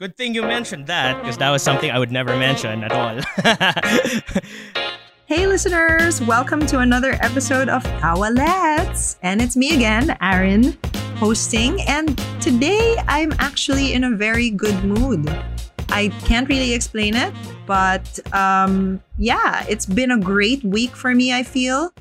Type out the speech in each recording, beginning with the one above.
Good thing you mentioned that because that was something I would never mention at all. hey, listeners, welcome to another episode of Tawa Let's. And it's me again, Aaron, hosting. And today I'm actually in a very good mood. I can't really explain it, but um, yeah, it's been a great week for me, I feel.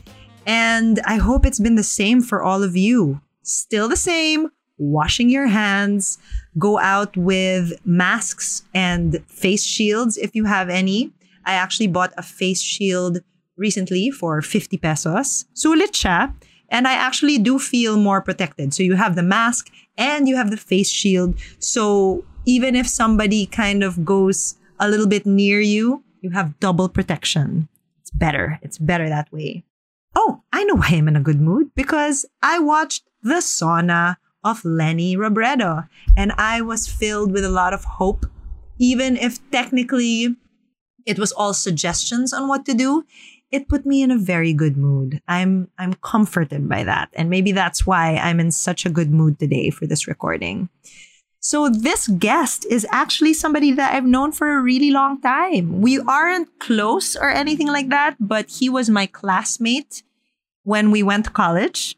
And I hope it's been the same for all of you. Still the same, washing your hands, go out with masks and face shields if you have any. I actually bought a face shield recently for 50 pesos. Sulit siya. And I actually do feel more protected. So you have the mask and you have the face shield. So even if somebody kind of goes a little bit near you, you have double protection. It's better. It's better that way. Oh, I know why I'm in a good mood because I watched The SONA of Leni Robredo. And I was filled with a lot of hope, even if technically it was all suggestions on what to do. It put me in a very good mood. I'm I'm comforted by that. And maybe that's why I'm in such a good mood today for this recording. So this guest is actually somebody that I've known for a really long time. We aren't close or anything like that, but he was my classmate when we went to college.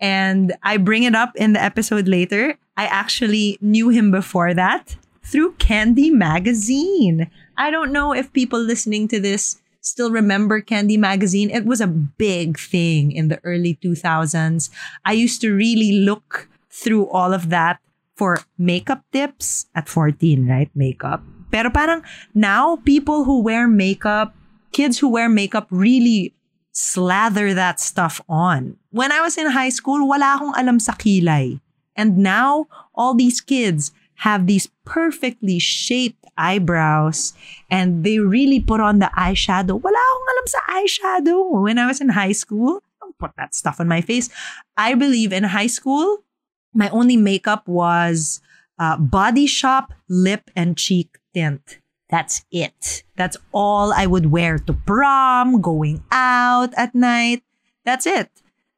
And I bring it up in the episode later. I actually knew him before that through Candy Magazine. I don't know if people listening to this still remember Candy Magazine. It was a big thing in the early 2000s. I used to really look through all of that for makeup tips at 14, right? Makeup. Pero parang now people who wear makeup, kids who wear makeup really slather that stuff on. When I was in high school, wala akong alam sa kilay. And now, all these kids have these perfectly shaped eyebrows and they really put on the eyeshadow. Wala akong alam sa eyeshadow. When I was in high school, don't put that stuff on my face. I believe in high school, my only makeup was uh, body shop, lip, and cheek tint. That's it. That's all I would wear to prom, going out at night. That's it.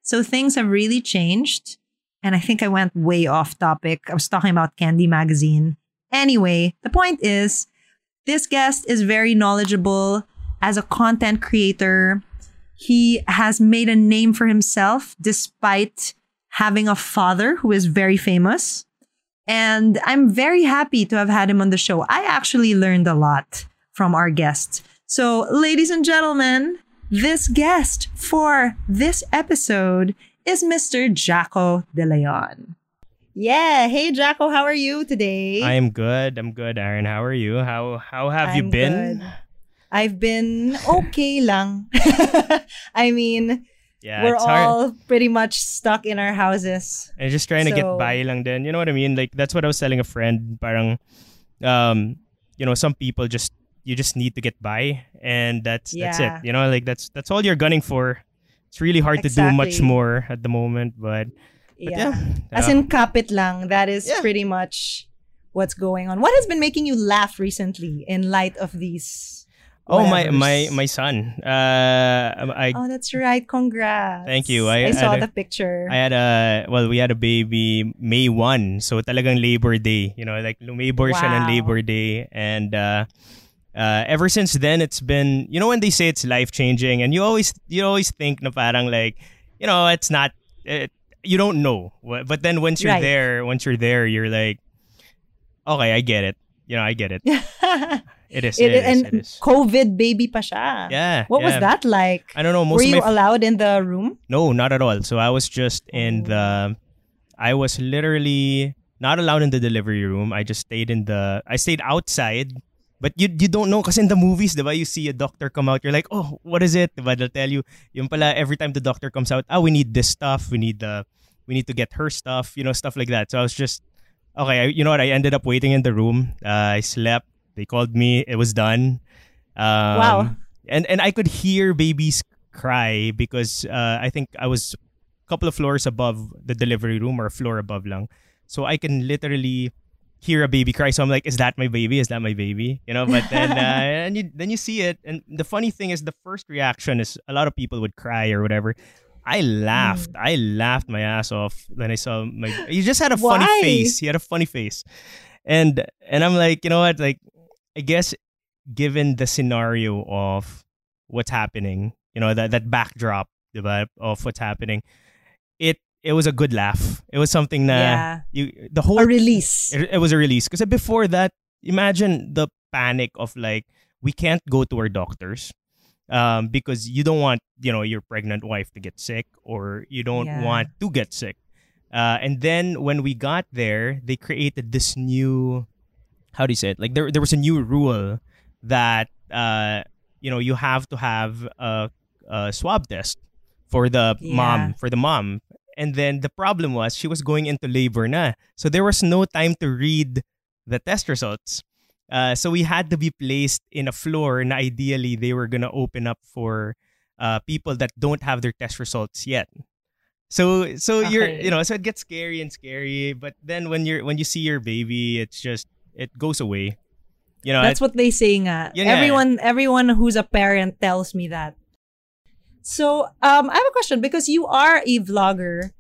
So things have really changed. And I think I went way off topic. I was talking about Candy Magazine. Anyway, the point is this guest is very knowledgeable as a content creator. He has made a name for himself despite having a father who is very famous. And I'm very happy to have had him on the show. I actually learned a lot from our guest. So, ladies and gentlemen, this guest for this episode is Mr. Jako De Leon. Yeah. Hey, Jako, how are you today? I am good. I'm good, Aaron. How are you? How how have I'm you been? good. I've been okay lang. I mean, Yeah, we're it's hard. all pretty much stuck in our houses. And just trying to get by lang din. You know what I mean? Like that's what I was telling a friend. Parang, um, you know, some people just you just need to get by, and that's that's it. You know, like that's that's all you're gunning for. It's really hard to do much more at the moment, but, but yeah. As in kapit lang. That is Yeah. pretty much what's going on. What has been making you laugh recently in light of these? oh my my my son. Uh, I Oh, that's right. Congrats. Thank you. I- I, saw the picture. I had a well, we had a baby May 1. So talagang Labor Day, you know, like lumabor siya ng Labor Day and uh uh, ever since then it's been you know when they say it's life changing and you always you always think na parang like you know it's not it, you don't know but then once you're Right. there once you're there you're like okay I get it you know I get it it is It- it, is and it is COVID baby pa siya. yeah What was that like? I don't know most Were you my allowed in the room? No, not at all. So I was just in Oh. the I was literally not allowed in the delivery room. I just stayed in the I stayed outside. But you you don't know because in the movies, diba, you see a doctor come out, you're like, "Oh, what is it?" Diba, they'll tell you, yung pala every time the doctor comes out, "Ah, we need this stuff. We need the we need to get her stuff, you know, stuff like that." So I was just okay, I, you know what? I ended up waiting in the room. Uh, I slept. They called me. It was done. Um, Wow. And and I could hear babies cry because uh, I think I was a couple of floors above the delivery room or a floor above lang. So I can literally hear a baby cry. So I'm like, is that my baby? Is that my baby? You know, but then uh, and you, then you see it. And the funny thing is the first reaction is a lot of people would cry or whatever. I laughed. I laughed my ass off when I saw my. He just had a funny Why? face. He had a funny face, and and I'm like, you know what? Like, I guess given the scenario of what's happening, you know, that that backdrop of what's happening, it it was a good laugh. It was something that Yeah. you the whole A release. it, it was a release because before that, imagine the panic of like we can't go to our doctors um, because you don't want you know your pregnant wife to get sick or you don't Yeah. want to get sick. Uh, and then when we got there, they created this new how do you say it? Like there there was a new rule that uh, you know you have to have a, a swab test for the Yeah. mom for the mom. And then the problem was she was going into labor na. So there was no time to read the test results. Uh, so we had to be placed in a floor and ideally they were gonna open up for uh, people that don't have their test results yet. So so you're you know so it gets scary and scary, but then when you're when you see your baby, it's just it goes away. You know, That's what they say nga. Eh. Everyone everyone who's a parent tells me that. So, um I have a question because you are a vlogger.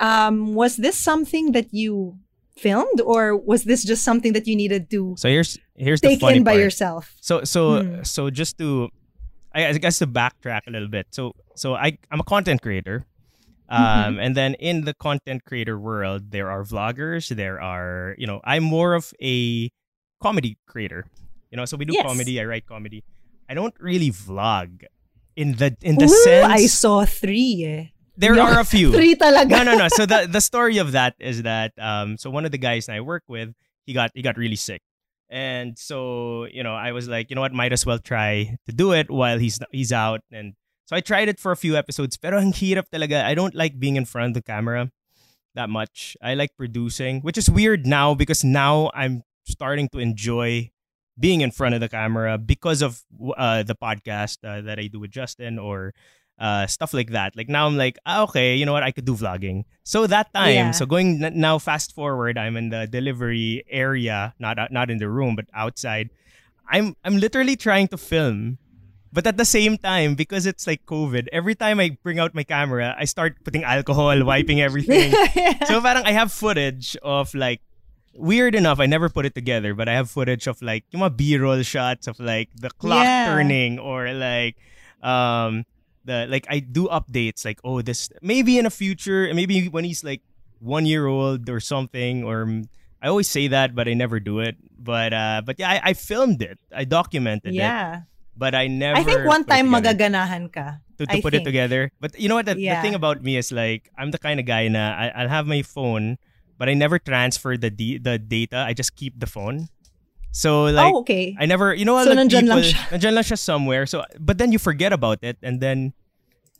Um was this something that you filmed or was this just something that you needed to so here's here's the take funny in by part. yourself? So so Hmm. so just to I I guess to backtrack a little bit. So so I I'm a content creator. Um Mm-hmm. and then in the content creator world there are vloggers, there are, you know, I'm more of a comedy creator. You know, so we do Yes. comedy, I write comedy. I don't really vlog in the in the Ooh, sense I saw three eh. there Yo, are a few. Three talaga. no, no, no. So the the story of that is that um so one of the guys I work with, he got he got really sick. And so, you know, I was like, you know what, might as well try to do it while he's he's out and so I tried it for a few episodes, pero ang hirap talaga. I don't like being in front of the camera that much. I like producing, which is weird now because now I'm starting to enjoy being in front of the camera because of uh, the podcast uh, that I do with Justin or uh, stuff like that. Like now I'm like, ah, okay, you know what? I could do vlogging. So that time, Yeah. so going n- now fast forward, I'm in the delivery area, not uh, not in the room, but outside. I'm I'm literally trying to film. But at the same time, because it's like COVID, every time I bring out my camera, I start putting alcohol, wiping everything. so parang I have footage of like weird enough, I never put it together, but I have footage of like yung mga B-roll shots of like the clock Yeah. turning or like um the like I do updates like oh this maybe in a future maybe when he's like one year old or something or mm, I always say that but I never do it but uh but yeah I, I filmed it I documented it yeah. but I never I think one time magaganahan ka. to, to I put think. it together. But you know what? The, the thing about me is like I'm the kind of guy na I, I'll have my phone, but I never transfer the d- the data. I just keep the phone. So like oh, okay. I never, you know, So, like nandyan lang people- siya. nandyan lang siya somewhere. So but then you forget about it, and then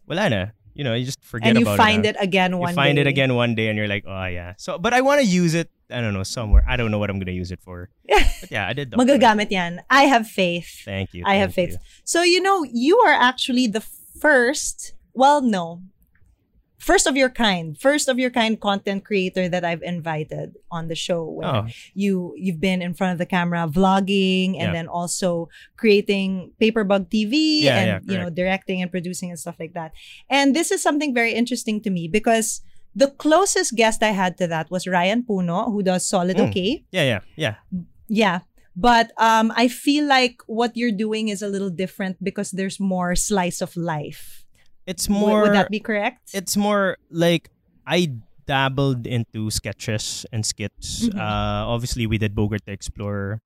wala na. You know, you just forget and about it. And you find it. it again You one find day. it again one day, and you're like, oh yeah. So but I want to use it. I don't know somewhere. I don't know what I'm gonna use it for. But yeah, I did. Magagamit yan. I have faith. Thank you. I have thank faith. So, you know, you are actually the first, well, no, first of your kind, first of your kind content creator that I've invited on the show. Where Oh, you you've been in front of the camera vlogging and Yeah. then also creating Paperbug TV Yeah, and yeah, you know directing and producing and stuff like that. And this is something very interesting to me because the closest guest I had to that was Ryan Puno, who does Solid Mm. Okay. yeah, yeah, yeah. Yeah. But um, I feel like what you're doing is a little different because there's more slice of life. It's more. Would that be correct? it's more like I dabbled into sketches and skits. Mhm. Uh, obviously, we did Bogart the Explorer.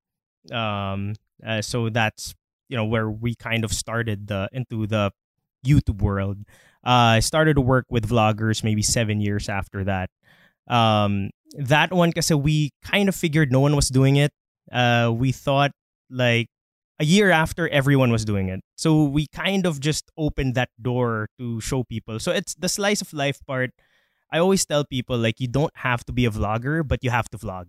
Um, uh, so that's you know where we kind of started the into the YouTube world. Uh, I started to work with vloggers maybe seven years after that. Um, that one, because we kind of figured no one was doing it. Uh, we thought like a year after everyone was doing it. So we kind of just opened that door to show people. So it's the slice of life part. I always tell people like you don't have to be a vlogger, but you have to vlog.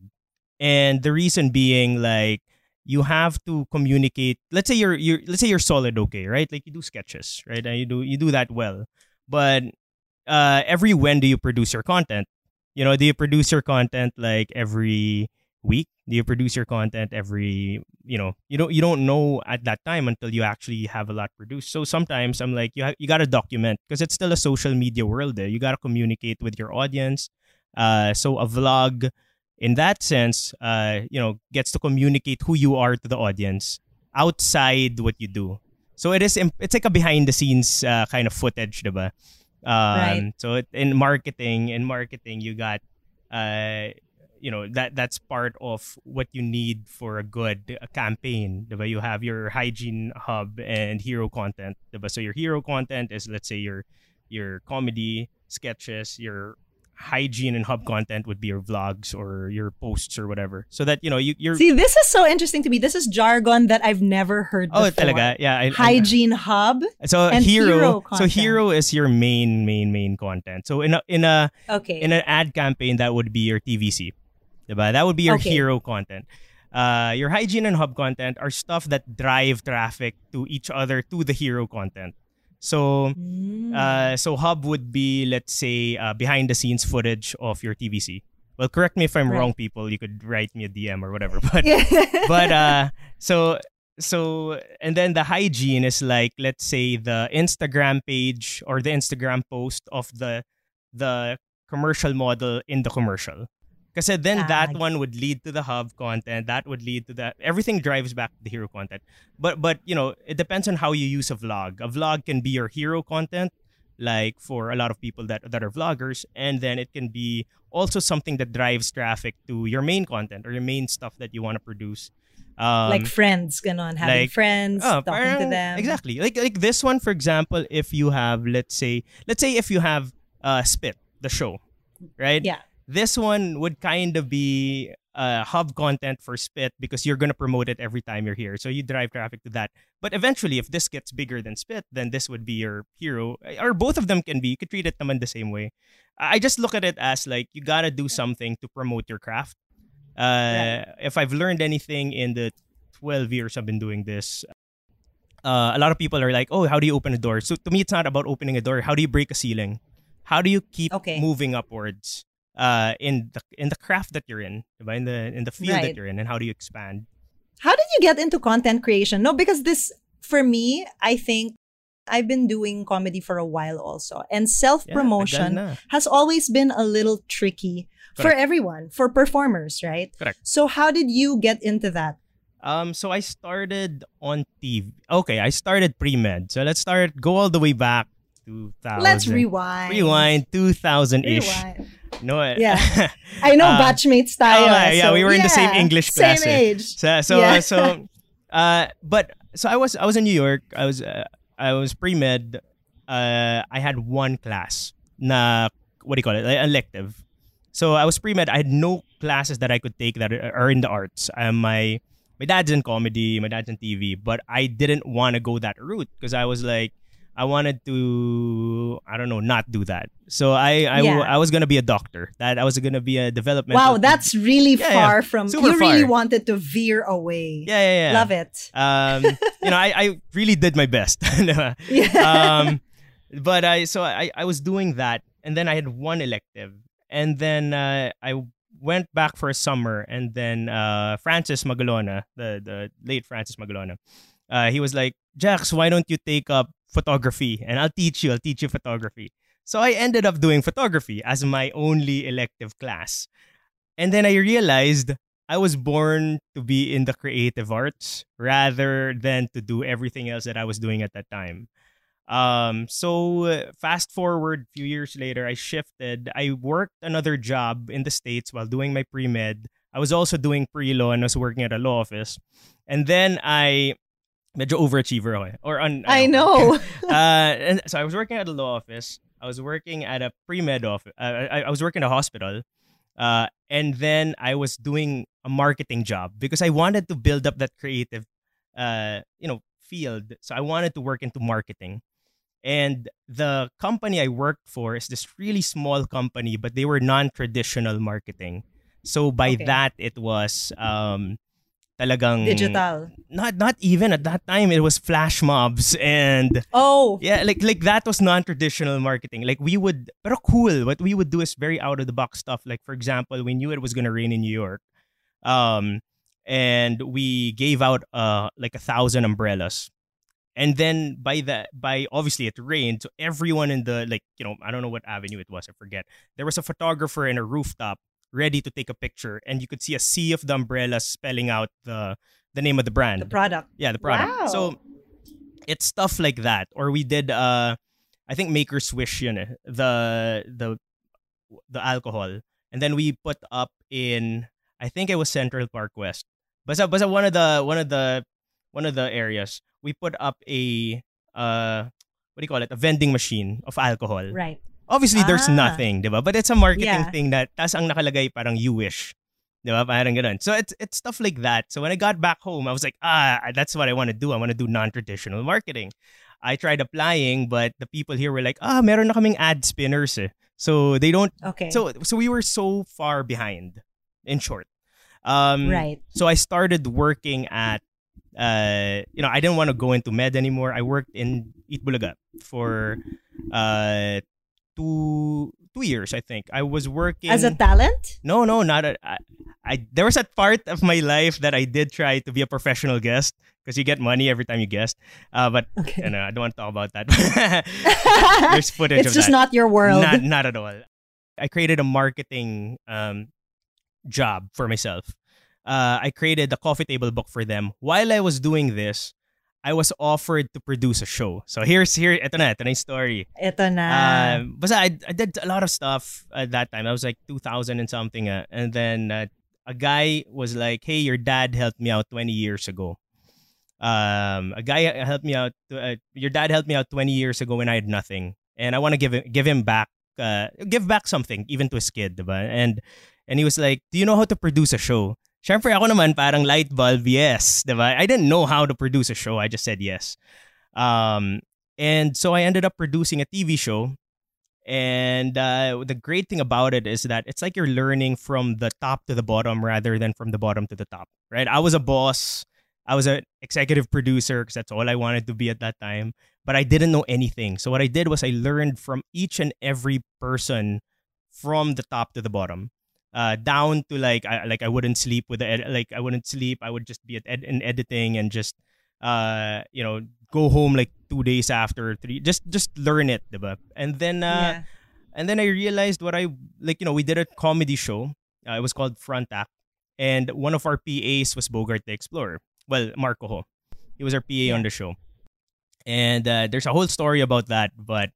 And the reason being like you have to communicate. Let's say you're you're let's say you're solid okay, right? Like you do sketches, right? And you do you do that well. But uh every when do you produce your content? You know, do you produce your content like every week? Do you produce your content every, you know, you don't you don't know at that time until you actually have a lot produced. So sometimes I'm like you ha- you got to document because it's still a social media world there. You got to communicate with your audience. Uh so a vlog in that sense, uh, you know, gets to communicate who you are to the audience outside what you do. So it is it's like a behind the scenes uh, kind of footage, diba? Um, Right. So it, in marketing, in marketing, you got, uh, you know, that that's part of what you need for a good uh, campaign. Diba? You have your hygiene hub and hero content. Diba? So your hero content is let's say your your comedy sketches, your hygiene and hub content would be your vlogs or your posts or whatever. So that you know you you're See, this is so interesting to me. This is jargon that I've never heard oh before. talaga yeah I, I- Hygiene hub. so and hero, hero so hero is your main main main content. So in a in a Okay. in an ad campaign that would be your TVC. Diba? That would be your Okay. hero content. Uh, your hygiene and hub content are stuff that drive traffic to each other to the hero content. So Mm. uh, so hub would be let's say uh, behind the scenes footage of your TVC. Well, correct me if I'm Right. wrong, people. You could write me a DM or whatever. But Yeah. but uh so so and then the hygiene is like let's say the Instagram page or the Instagram post of the the commercial model in the commercial. Because then that one would lead to the hub content. That would lead to that. Everything drives back to the hero content. But but you know it depends on how you use a vlog. A vlog can be your hero content, like for a lot of people that that are vloggers, and then it can be also something that drives traffic to your main content or your main stuff that you want to produce. Um, like friends, ganon. Having like- friends, oh, talking to them. Exactly. Like like this one, for example, if you have let's say let's say if you have uh Spit, the show, right? Yeah. This one would kind of be uh, hub content for Spit because you're gonna promote it every time you're here. So you drive traffic to that. But eventually, if this gets bigger than Spit, then this would be your hero. Or both of them can be. You could treat it naman the same way. I just look at it as like you gotta do something to promote your craft. Uh, If I've learned anything in the 12 years I've been doing this, uh, a lot of people are like, "Oh, how do you open a door?" So to me, it's not about opening a door. How do you break a ceiling? How do you keep Okay. moving upwards uh, in the in the craft that you're in, in the in the field Right. that you're in, and how do you expand? How did you get into content creation? No, because this, for me, I think I've been doing comedy for a while also. And self promotion na. has always been a little tricky for everyone, for performers, right? Correct. So, how did you get into that? Um, so I started on TV. Okay, I started pre med. So let's start. Go all the way back. 2000. Let's rewind. Rewind 2000 ish. No, Yeah. I know Uh, batchmates tayo. oh, yeah, yeah, so, we were in the same yeah, English Same class, eh. age. So so Yeah. so uh but so I was I was in New York. I was uh, I was pre-med. Uh I had one class na what do you call it? Like, elective. So I was pre-med. I had no classes that I could take that are are in the arts. Um, my my dad's in comedy, my dad's in TV, but I didn't want to go that route because I was like I wanted to I don't know, not do that. So I I, Yeah. I was going to be a doctor. That I was going to be a developmental Wow, that's really Yeah, yeah. far from. Super you really wanted to veer away. Yeah, yeah, yeah. Love it. Um, you know, I, I really did my best. Yeah. um, but I so I, I was doing that, and then I had one elective, and then uh, I went back for a summer, and then uh, Francis Magalona, the the late Francis Magalona, uh, he was like, Jax, why don't you take up photography, and I'll teach you. I'll teach you photography. So I ended up doing photography as my only elective class, and then I realized I was born to be in the creative arts rather than to do everything else that I was doing at that time. Um, so uh, fast forward a few years later, I shifted. I worked another job in the States while doing my pre med. I was also doing pre law and I was working at a law office. And then I, medyo overachiever ako eh. Or un, I know. uh, and so I was working at a law office. I was working at a pre med office. Uh, I, I was working at a hospital. Uh, and then I was doing a marketing job because I wanted to build up that creative, uh, you know, field. So I wanted to work into marketing. And the company I worked for is this really small company, but they were non-traditional marketing. So by Okay. that, it was um, talagang Digital. Not not even at that time. It was flash mobs and Oh. yeah, like like that was non-traditional marketing. Like we would, pero cool. What we would do is very out of the box stuff. Like for example, we knew it was gonna rain in New York, um, and we gave out uh like a thousand umbrellas, and then by that by obviously it rained, so everyone in the like you know I don't know what avenue it was, I forget. There was a photographer in a rooftop ready to take a picture, and you could see a sea of the umbrellas spelling out the the name of the brand. The product. Yeah, the product. Wow. So it's stuff like that. Or we did uh I think Maker's Wish yun eh, the the the alcohol. And then we put up in I think it was Central Park West. Basta basta one of the one of the one of the areas. We put up a uh what do you call it? A vending machine of alcohol. Right. Obviously there's nothing, nothing, 'di ba? But it's a marketing Yeah. thing that tas ang nakalagay parang you wish. 'Di ba? Parang ganun. So it's it's stuff like that. So when I got back home, I was like, ah, that's what I want to do. I want to do non-traditional marketing. I tried applying, but the people here were like, ah, meron na kaming ad spinners eh. So they don't Okay. so so we were so far behind, in short. Um right. so I started working at uh you know, I didn't want to go into med anymore. I worked in Eat Bulaga for uh two two years, I think. I was working As a talent? No, no, not a I, I there was a part of my life that I did try to be a professional guest because you get money every time you guest. Uh but Okay. you know, I don't want to talk about that. There's footage it's of just that. not your world. Not not at all. I created a marketing um, job for myself. Uh, I created a coffee table book for them. While I was doing this, I was offered to produce a show. So here's here ito na, ito na yung story. Ito na. Um, basta I, I did a lot of stuff at that time. I was like 2000 and something. Uh, and then uh, a guy was like, "Hey, your dad helped me out 20 years ago." Um, a guy helped me out. Uh, your dad helped me out 20 years ago when I had nothing, and I want to give him give him back, uh, give back something even to his kid, diba? And and he was like, "Do you know how to produce a show?" Siyempre ako naman parang light bulb, yes, diba? I didn't know how to produce a show. I just said yes. Um, and so I ended up producing a TV show. And uh, the great thing about it is that it's like you're learning from the top to the bottom rather than from the bottom to the top, right? I was a boss. I was an executive producer because that's all I wanted to be at that time. But I didn't know anything. So what I did was I learned from each and every person from the top to the bottom. Uh, down to like I like I wouldn't sleep with the ed- like I wouldn't sleep. I would just be at ed- in editing and just uh you know go home like two days after three just just learn it diba? and then uh yeah. and then I realized what I like. You know, we did a comedy show. Uh, it was called Front Act, and one of our PAs was Bogart the Explorer. Well, Marco Ho. He was our PA on the show, and uh, there's a whole story about that, but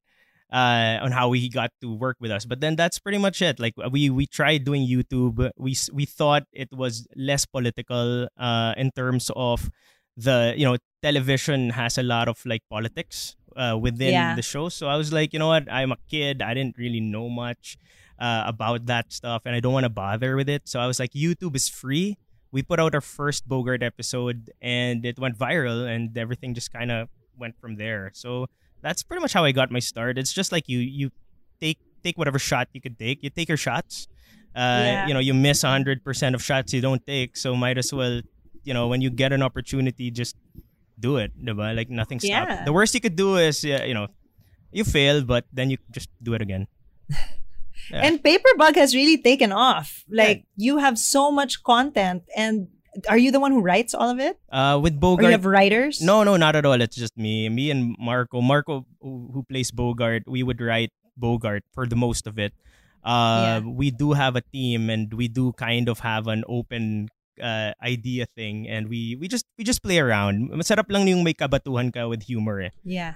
uh, on how he got to work with us. But then that's pretty much it. Like we we tried doing YouTube. We we thought it was less political uh, in terms of the you know television has a lot of like politics uh, within Yeah. the show. So I was like, you know what? I'm a kid. I didn't really know much uh, about that stuff, and I don't want to bother with it. So I was like, YouTube is free. We put out our first Bogart episode, and it went viral, and everything just kind of went from there. So that's pretty much how I got my start. It's just like you you take take whatever shot you could take. You take your shots. Uh, Yeah. You know, you miss hundred percent of shots you don't take. So might as well, you know, when you get an opportunity, just do it. diba? Like nothing stops. Yeah. The worst you could do is, uh, you know, you fail, but then you just do it again. Yeah. And Paperbug has really taken off. Like you have so much content and are you the one who writes all of it? Uh, with Or you have writers? No, no, not at all. It's just me. Me and Marco. Marco, who, plays Bogart, we would write Bogart for the most of it. Uh, We do have a team, and we do kind of have an open uh, idea thing, and we we just we just play around. Masarap lang yung may kabatuhan ka with humor. Eh. Yeah.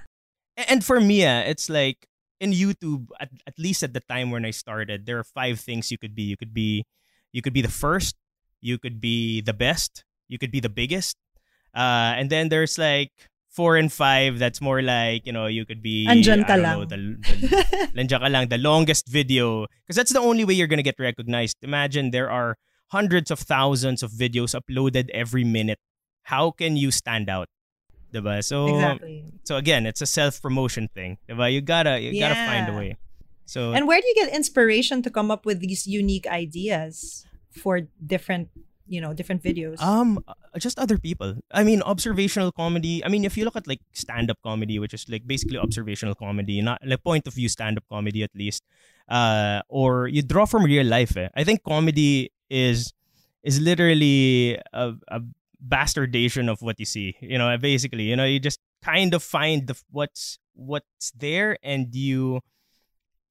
And for me, ah, it's like in YouTube, at, at least at the time when I started, there are five things you could be. You could be, you could be the first. You could be the best. You could be the biggest. Uh, and then there's like four and five. That's more like you know you could be. Andyan ka lang. know, the, the, ka lang, the longest video. Because that's the only way you're going to get recognized. Imagine there are hundreds of thousands of videos uploaded every minute. How can you stand out? Diba? So, exactly. so again, it's a self-promotion thing. Diba? You gotta, you gotta find a way. So, And where do you get inspiration to come up with these unique ideas for different, you know, different videos? Um, just other people. I mean, observational comedy. I mean, if you look at like stand-up comedy, which is like basically observational comedy, not like point of view stand-up comedy at least, uh, or you draw from real life. Eh. I think comedy is is literally a, a bastardization of what you see. You know, basically, you know, you just kind of find the what's what's there and you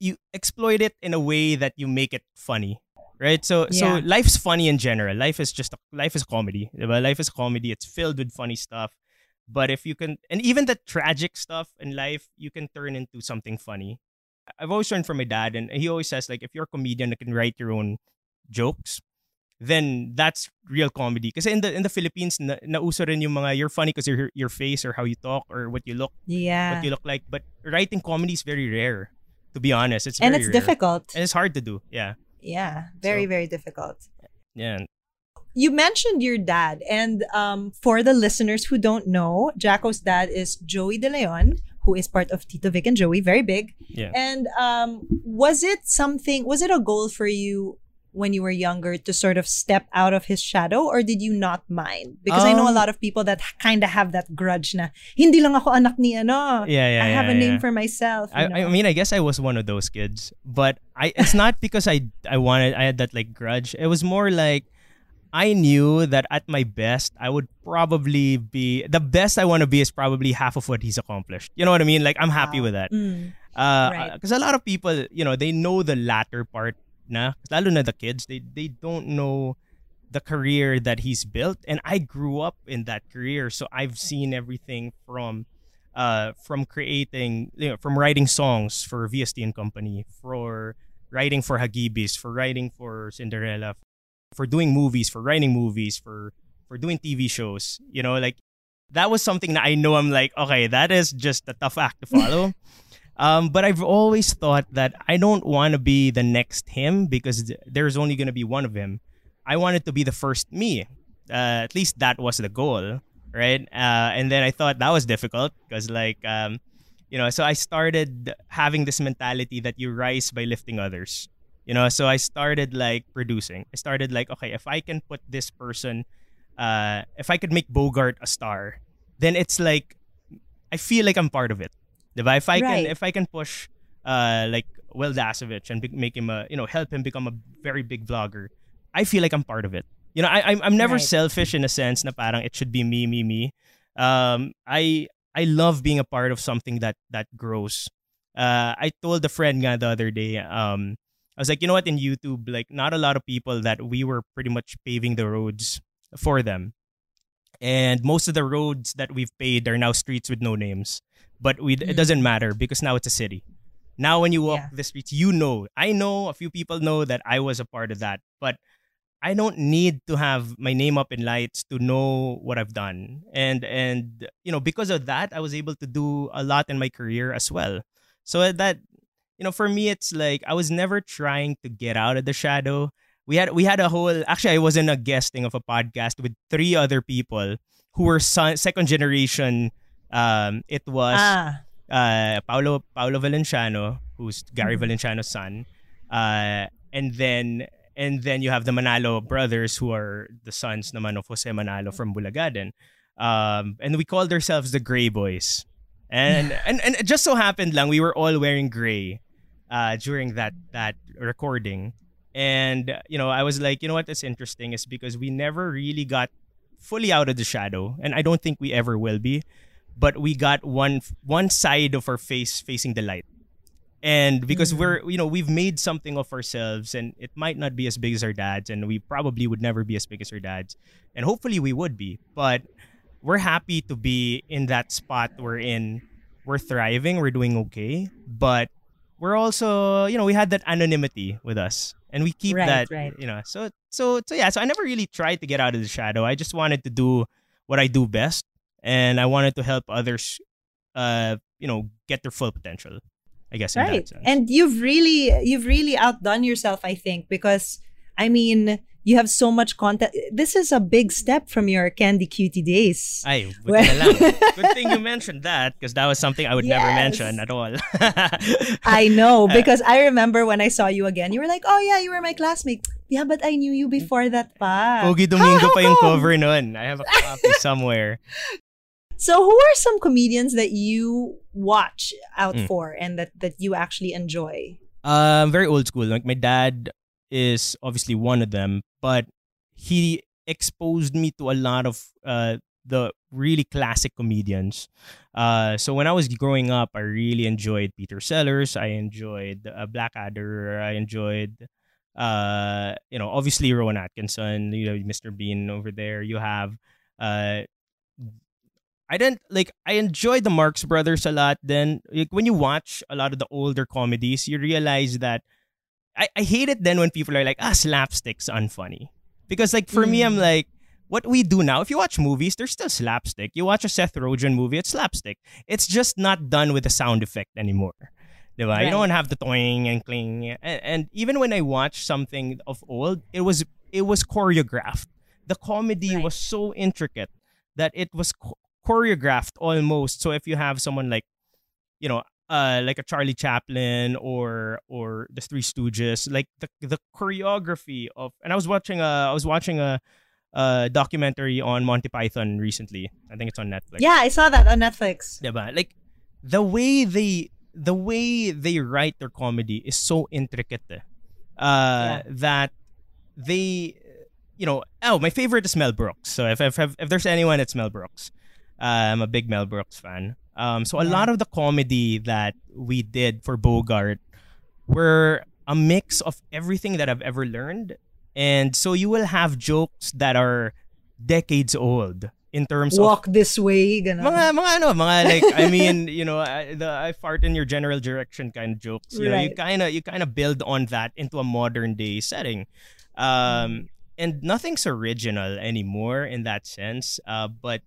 you exploit it in a way that you make it funny. Right? So so life's funny in general. Life is just a, life is comedy. diba? Life is comedy. It's filled with funny stuff. But if you can, and even the tragic stuff in life, you can turn into something funny. I've always learned from my dad, and he always says like, if you're a comedian that can write your own jokes, then that's real comedy. Because in the in the Philippines, na, nauso rin yung mga you're funny because your your face or how you talk or what you look Yeah. what you look like. But writing comedy is very rare. To be honest, it's and it's rare. difficult. and it's hard to do. Yeah, Yeah. Very, So- very difficult. yeah. You mentioned your dad, and um, for the listeners who don't know, Jako's dad is Joey De Leon, who is part of Tito Vic and Joey, very big. Yeah. And um, was it something? Was it a goal for you when you were younger to sort of step out of his shadow, or did you not mind? Because I know a Um, lot of people that kind of have that grudge na hindi lang ako anak ni ano. Yeah, yeah, I have yeah, a name yeah. for myself. I, I mean, I guess I was one of those kids, but I it's not because I I wanted I had that like grudge. It was more like I knew that at my best I would probably be the best I want to be is probably half of what he's accomplished. You know what I mean? Like I'm happy Wow. with that. Mm. Uh, Right. because a lot of people, you know, they know the latter part na, lalo na the kids, they they don't know the career that he's built. And I grew up in that career so I've seen everything from uh from creating you know from writing songs for VST and Company for writing for Hagibis for writing for Cinderella for doing movies for writing movies for for doing TV shows you know like that was something that I know I'm like okay that is just a tough act to follow um, but I've always thought that I don't want to be the next him because th- there's only going to be one of him. I wanted to be the first me. Uh, at least that was the goal, right? Uh, and then I thought that was difficult because, like, um, you know, so I started having this mentality that you rise by lifting others. You know, so I started like producing. I started like, okay, if I can put this person, uh, if I could make Bogart a star, then it's like I feel like I'm part of it. Diba? If I Right. can if I can push uh like Will Dasovich and make him a you know help him become a very big vlogger, I feel like I'm part of it. You know, I I'm, I'm never Right. selfish in a sense na parang it should be me me me. Um I I love being a part of something that that grows. Uh I told a friend nga the other day um I was like, you know what in YouTube like not a lot of people that we were pretty much paving the roads for them. And most of the roads that we've paved are now streets with no names but we, it Mm. doesn't matter because now it's a city. Now, when you walk Yeah. the streets, you know. I know a few people know that I was a part of that, but I don't need to have my name up in lights to know what I've done. And and you know, because of that, I was able to do a lot in my career as well. So that you know, for me, it's like I was never trying to get out of the shadow. We had we had a whole. Actually, I was in a guesting of a podcast with three other people who were son, second generation. Um, it was ah, uh, Paulo Paulo Valenciano, who's Gary Mhm. Valenciano's son, uh, and then and then you have the Manalo brothers, who are the sons naman of Jose Manalo from Bulagaden, um, and we called ourselves the Gray Boys, and and and it just so happened lang we were all wearing gray, uh, during that that recording, and you know I was like, you know what, that's interesting is because we never really got fully out of the shadow, and I don't think we ever will be but we got one one side of our face facing the light. And because Mhm. we're you know we've made something of ourselves and it might not be as big as our dads and we probably would never be as big as our dads and hopefully we would be but we're happy to be in that spot we're in. We're thriving we're doing okay but we're also you know we had that anonymity with us and we keep Right, that right. you know so so so yeah so i never really tried to get out of the shadow i just wanted to do what i do best and i wanted to help others uh you know get their full potential i guess in right. And you've really you've really outdone yourself, I think, because I mean, you have so much content. This is a big step from your Candy Cutie days. Ay, buti na lang. Good thing you mentioned that because that was something I would never mention at all. I know because I remember when I saw you again, you were like, "Oh yeah, you were my classmate." Yeah, but I knew you before that pa. Pogi Domingo pa yung cover nun. I have a copy somewhere. So, who are some comedians that you watch out Mm. for and that that you actually enjoy? Um, very old school. Like my dad is obviously one of them, but he exposed me to a lot of uh the really classic comedians. Uh, so when I was growing up, I really enjoyed Peter Sellers. I enjoyed uh, Blackadder. I enjoyed uh, you know, obviously Rowan Atkinson, you know, Mr. Bean over there. You have uh I didn't like I enjoyed the Marx Brothers a lot then. Like when you watch a lot of the older comedies, you realize that I, I hate it then when people are like, ah, slapstick's unfunny. Because like for me, I'm Mm. like, what we do now, if you watch movies, there's still slapstick. You watch a Seth Rogen movie, it's slapstick. It's just not done with a sound effect anymore. Diba? You don't have the toing and cling. And, and even when I watch something of old, it was it was choreographed. The comedy Right. was so intricate that it was cho- choreographed almost. So if you have someone like, you know, uh, like a Charlie Chaplin or or the Three Stooges, like the the choreography of. And I was watching a I was watching a, a documentary on Monty Python recently. I think it's on Netflix. Yeah, I saw that on Netflix. Diba? Like the way they the way they write their comedy is so intricate eh. uh, that they you know oh my favorite is Mel Brooks so if if, if, if there's anyone it's Mel Brooks uh, I'm a big Mel Brooks fan um, so a Yeah. lot of the comedy that we did for Bogart were a mix of everything that I've ever learned and so you will have jokes that are decades old in terms of Walk this way, ganun. mga mga ano mga like I mean you know I, the I fart in your general direction kind of jokes you know you kind of you kind of build on that into a modern day setting Mm. um and nothing's original anymore in that sense uh but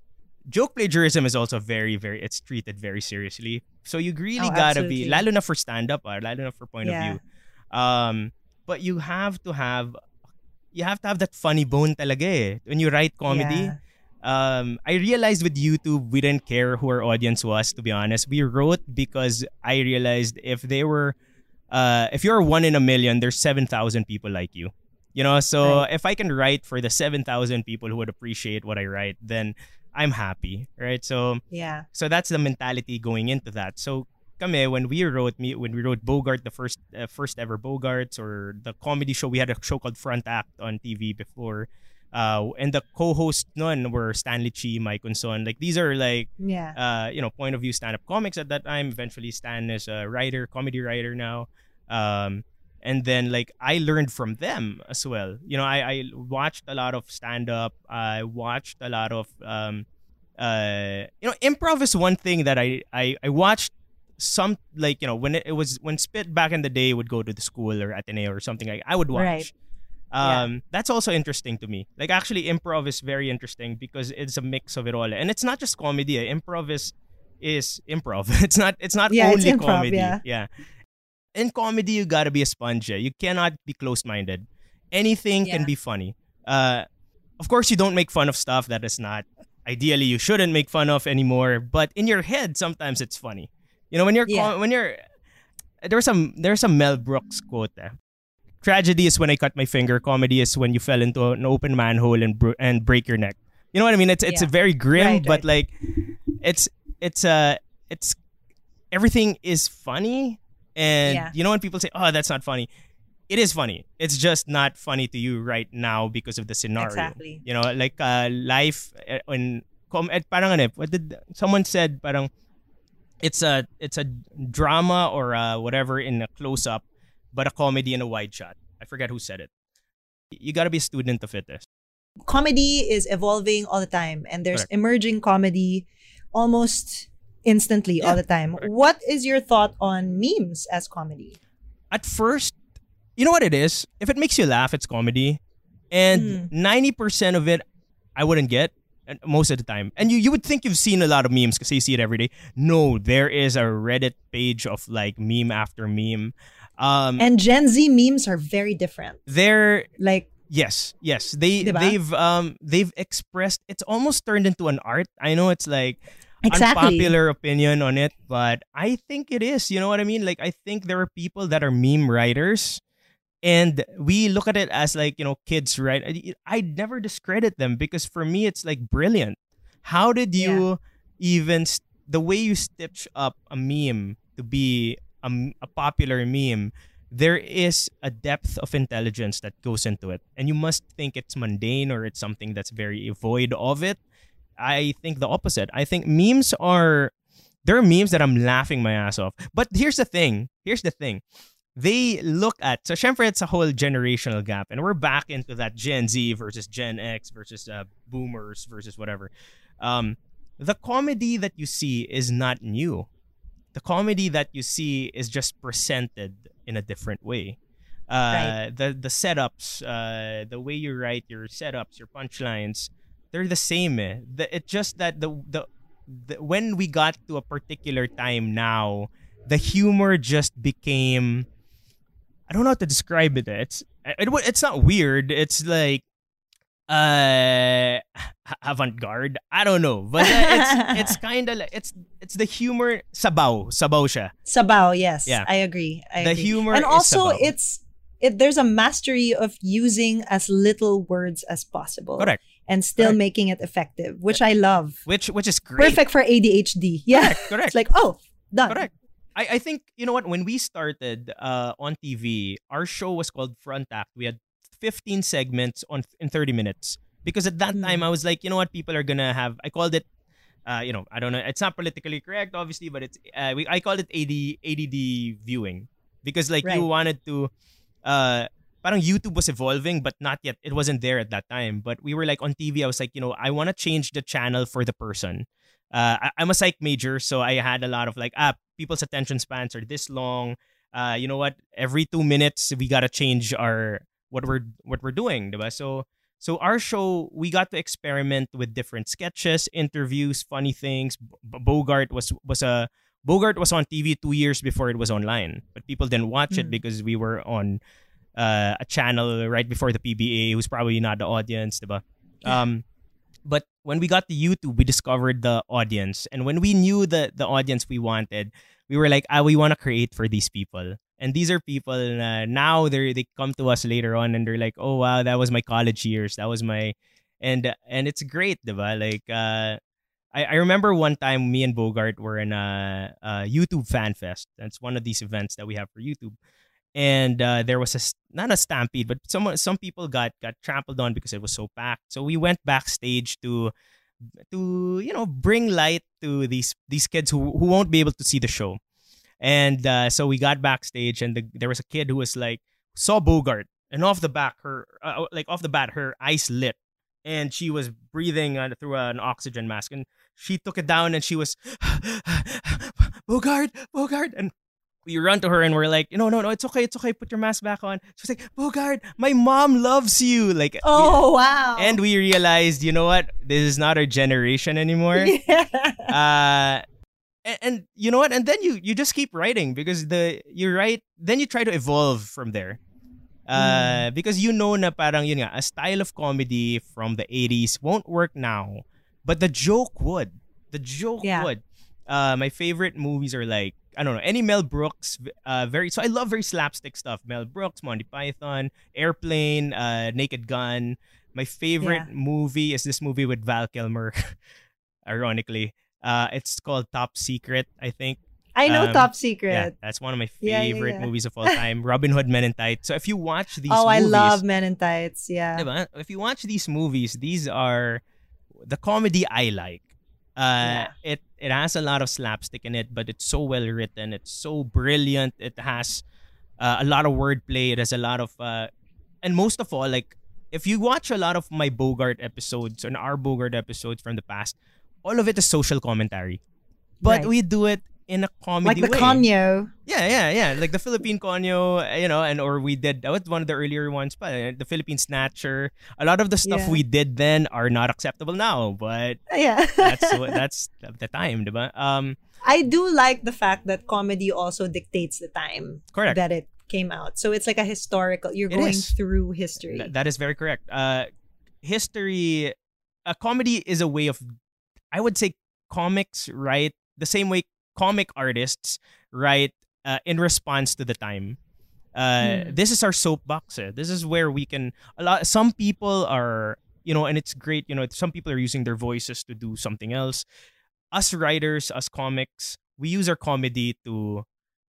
joke plagiarism is also very very it's treated very seriously so you really Oh, gotta be absolutely. lalo na for stand up or lalo na for point of view um but you have to have you have to have that funny bone talaga eh when you write comedy Yeah. um, I realized with YouTube, we didn't care who our audience was, to be honest. We wrote because I realized if they were, uh, if you're one in a million, there's 7,000 people like you. You know, so Right. if I can write for the 7,000 people who would appreciate what I write, then I'm happy, right? So, Yeah. so that's the mentality going into that. So, kami, when we wrote me when we wrote Bogart, the first uh, first ever Bogarts or the comedy show, we had a show called Front Act on TV before. Uh, and the co-hosts none were Stanley Chi, Mike Unson. Like these are like Yeah. uh, you know, point of view stand-up comics at that time. Eventually, Stan is a writer, comedy writer now. Um, and then like I learned from them as well. You know, I, I watched a lot of stand-up. I watched a lot of um, uh, you know, improv is one thing that I I, I watched some like you know when it, it was when Spit back in the day would go to the school or Ateneo or something like I would watch. Right. Um, that's also interesting to me. Like actually, improv is very interesting because it's a mix of it all, and it's not just comedy. Improv is is improv. It's not it's not Yeah, it's only improv, comedy. yeah. In comedy, you gotta be a sponge. You cannot be closed minded. Anything can be funny. Uh, of course, you don't make fun of stuff that is not. Ideally, you shouldn't make fun of anymore. But in your head, sometimes it's funny. You know when you're Yeah. com- when you're there's some there's some Mel Brooks quote. Eh. Tragedy is when I cut my finger. Comedy is when you fell into an open manhole and br- and break your neck. You know what I mean? It's it's Yeah. very grim, Right, but right. like it's it's uh it's everything is funny. And Yeah. you know when people say, "Oh, that's not funny," it is funny. It's just not funny to you right now because of the scenario. Exactly. You know, like uh, life uh, in com- eh, parang ano, eh, what did someone said parang it's a it's a drama or uh, whatever in a close up, but a comedy in a wide shot. I forget who said it. You got to be a student of it. eh. comedy is evolving all the time and there's Correct. emerging comedy almost instantly all the time. What is your thought on memes as comedy? At first, you know what it is? If it makes you laugh, it's comedy, and ninety percent of it, I wouldn't get. Most of the time, and you, you would think you've seen a lot of memes because you see it every day. No, there is a Reddit page of like meme after meme. Um, And Gen Z memes are very different. They're Like Yes, yes. They Diba? they've um they've expressed it's almost turned into an art. I know it's like exactly. unpopular opinion on it, but I think it is. You know what I mean? Like I think there are people that are meme writers and we look at it as like, you know, kids right. I I'd never discredit them because for me it's like brilliant. How did you even st- the way you stitch up a meme to be a popular meme there is a depth of intelligence that goes into it and you must think it's mundane or it's something that's very void of it i think the opposite i think memes are there are memes that i'm laughing my ass off but here's the thing here's the thing they look at so syempre it's a whole generational gap and we're back into that Gen Z versus Gen X versus uh, boomers versus whatever. Um, the comedy that you see is not new. The comedy that you see is just presented in a different way. Uh, Right. the the setups, uh, the way you write your setups, your punchlines, they're the same. Eh. The, it's just that the, the the when we got to a particular time now, the humor just became I don't know how to describe it. It's it, it's not weird. It's like uh avant-garde. I don't know, but uh, it's it's kind of like it's it's the humor sabaw, sabaw siya. Sabao, yes. Yeah. I agree. I The agree. humor and also sabaw. it's it there's a mastery of using as little words as possible Correct. And still Correct. making it effective, which I love. Which which is great. Perfect for ADHD. Yeah. Correct. correct. It's like, oh, done. Correct. I, I think you know what when we started uh, on TV, our show was called Front Act. We had 15 segments on in 30 minutes because at that Hmm. time I was like, you know what, people are gonna have. I called it, uh, you know, I don't know, it's not politically correct, obviously, but it's uh, we, I called it AD ADD viewing because like you wanted to, uh, parang YouTube was evolving, but not yet. It wasn't there at that time. But we were like on TV. I was like, you know, I want to change the channel for the person. Uh, I, I'm a psych major, so I had a lot of like, ah, people's attention spans are this long. Uh, you know what? Every two minutes, we gotta change our what we're what we're doing, diba? So so our show, we got to experiment with different sketches, interviews, funny things. B- Bogart was was a Bogart was on TV two years before it was online, but people didn't watch it Mm. because we were on uh, a channel right before the PBA, who's probably not the audience, diba? Yeah. Um, but when we got to YouTube, we discovered the audience, and when we knew the the audience we wanted, we were like, ah, we want to create for these people. And these are people uh, now they they come to us later on and they're like, oh wow, that was my college years, that was my, and and it's great, diba? Like uh, I I remember one time me and Bogart were in a, a YouTube fan fest. That's one of these events that we have for YouTube. And uh, there was a not a stampede, but some some people got got trampled on because it was so packed. So we went backstage to to you know bring light to these these kids who who won't be able to see the show. And uh, so we got backstage, and the, there was a kid who was like saw Bogart, and off the back, her uh, like off the bat, her eyes lit, and she was breathing uh, through an oxygen mask, and she took it down, and she was Bogart, Bogart, and we run to her and we're like, no, no, no, it's okay, it's okay, put your mask back on. She was like, Bogart, my mom loves you, like, we- Oh, wow. and we realized, you know what, this is not our generation anymore yeah. uh and, and you know what and then you you just keep writing because the you write then you try to evolve from there uh because you know na parang yun nga a style of comedy from the 80s won't work now but the joke would the joke Yeah. would uh my favorite movies are like I don't know any Mel Brooks uh very so I love very slapstick stuff Mel Brooks Monty Python Airplane uh Naked Gun my favorite Yeah. movie is this movie with Val Kilmer ironically uh it's called Top Secret I think I know Um, Top yeah Secret. that's one of my Yeah, yeah, favorite yeah. movies of all time Robin Hood Men in Tights so if you watch these oh, I movies love Men in Tights. Yeah. Diba? If you watch these movies, these are the comedy I like. Uh, It it has a lot of slapstick in it, but it's so well written. It's so brilliant. It has uh, a lot of wordplay. It has a lot of, uh, and most of all, like if you watch a lot of my Bogart episodes and our Bogart episodes from the past, all of it is social commentary, but Right. we do it in a comedy Like the way. Conyo. Yeah, yeah, yeah. Like the Philippine Conyo, you know, and or we did that was one of the earlier ones, but uh, the Philippine Snatcher. A lot of the stuff Yeah. we did then are not acceptable now, but Yeah. that's what that's the time, diba? Um, I do like the fact that comedy also dictates the time correct. that it came out. So it's like a historical. You're It going is. through history. Th- that is very correct. Uh, history, a comedy is a way of, I would say, comics write the same way comic artists write uh, in response to the time. Uh, Hmm. This is our soapbox. eh. This is where we can a lot. Some people are, you know, and it's great. You know, some people are using their voices to do something else. Us writers, us comics, we use our comedy to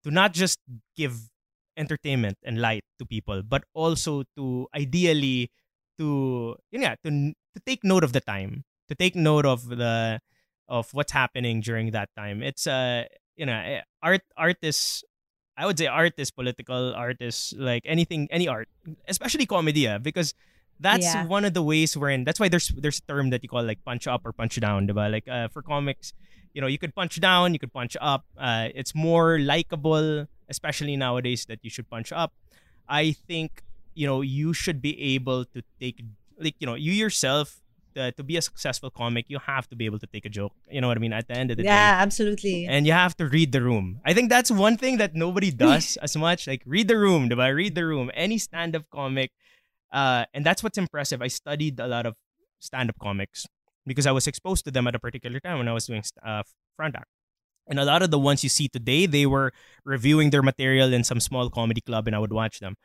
to not just give entertainment and light to people, but also to ideally to nga, to to take note of the time, to take note of the of what's happening during that time. It's uh you know eh, art art is I would say artists, political artists, like anything, any art, especially comedy, yeah, because that's Yeah. one of the ways wherein that's why there's there's a term that you call like punch up or punch down, diba? Like uh, for comics, you know, you could punch down, you could punch up. Uh, it's more likable, especially nowadays that you should punch up. I think you know you should be able to take like you know you yourself uh, to be a successful comic, you have to be able to take a joke. You know what I mean? At the end of the day, Yeah, absolutely. and you have to read the room. I think that's one thing that nobody does as much. Like read the room, diba? Read the room. Any stand-up comic, uh, and that's what's impressive. I studied a lot of stand-up comics because I was exposed to them at a particular time when I was doing uh, front act. And a lot of the ones you see today, they were reviewing their material in some small comedy club, and I would watch them.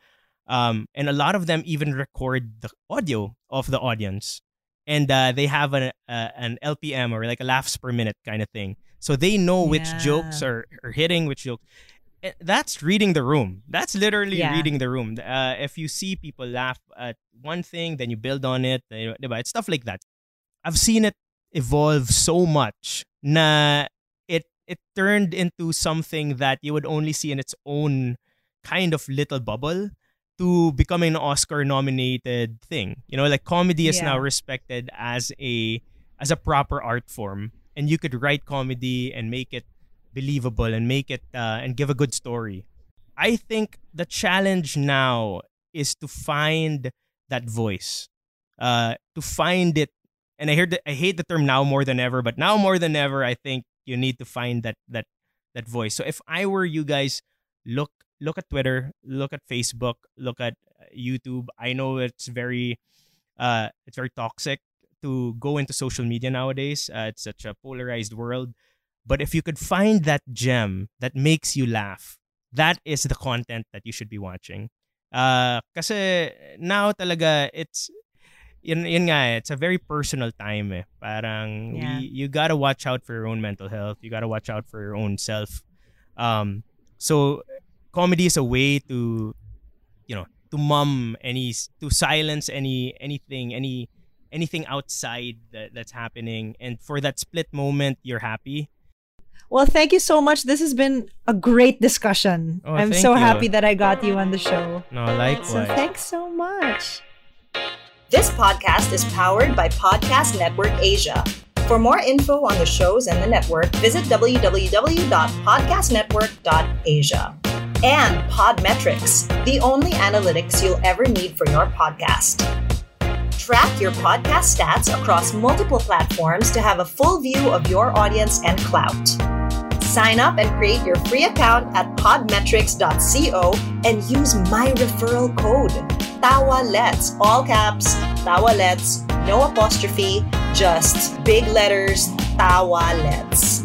Um, and a lot of them even record the audio of the audience, and uh, they have an uh, an LPM or like a laughs per minute kind of thing, so they know which Yeah. jokes are, are hitting, which jokes. Eh, That's reading the room. That's literally Yeah. reading the room. Uh, if you see people laugh at one thing, then you build on it. It's stuff like that. I've seen it evolve so much na it it turned into something that you would only see in its own kind of little bubble to becoming an Oscar nominated thing. You know, like comedy is Yeah. now respected as a as a proper art form and you could write comedy and make it believable and make it uh, and give a good story. I think the challenge now is to find that voice. Uh to find it and I hear the, I hate the term now more than ever, but now more than ever I think you need to find that that that voice. So if I were you guys look look at Twitter, look at Facebook, look at uh, YouTube. I know it's very uh it's very toxic to go into social media nowadays. Uh, it's such a polarized world. But if you could find that gem that makes you laugh, that is the content that you should be watching. Uh, kasi now talaga it's yun, yun nga, eh, it's a very personal time eh. Parang Yeah. we, you gotta watch out for your own mental health. You gotta watch out for your own self. Um, so comedy is a way to, you know, to mum any, to silence any anything, any anything outside that, that's happening, and for that split moment, you're happy. Well, thank you so much. This has been a great discussion. Oh, I'm so you. happy that I got you on the show. No, likewise. So thanks so much. This podcast is powered by Podcast Network Asia. For more info on the shows and the network, visit www.podcastnetwork.asia. And Podmetrics, the only analytics you'll ever need for your podcast. Track your podcast stats across multiple platforms to have a full view of your audience and clout. Sign up and create your free account at podmetrics.co and use my referral code. Tawalets, all caps, Tawalets, no apostrophe, just big letters, Tawalets.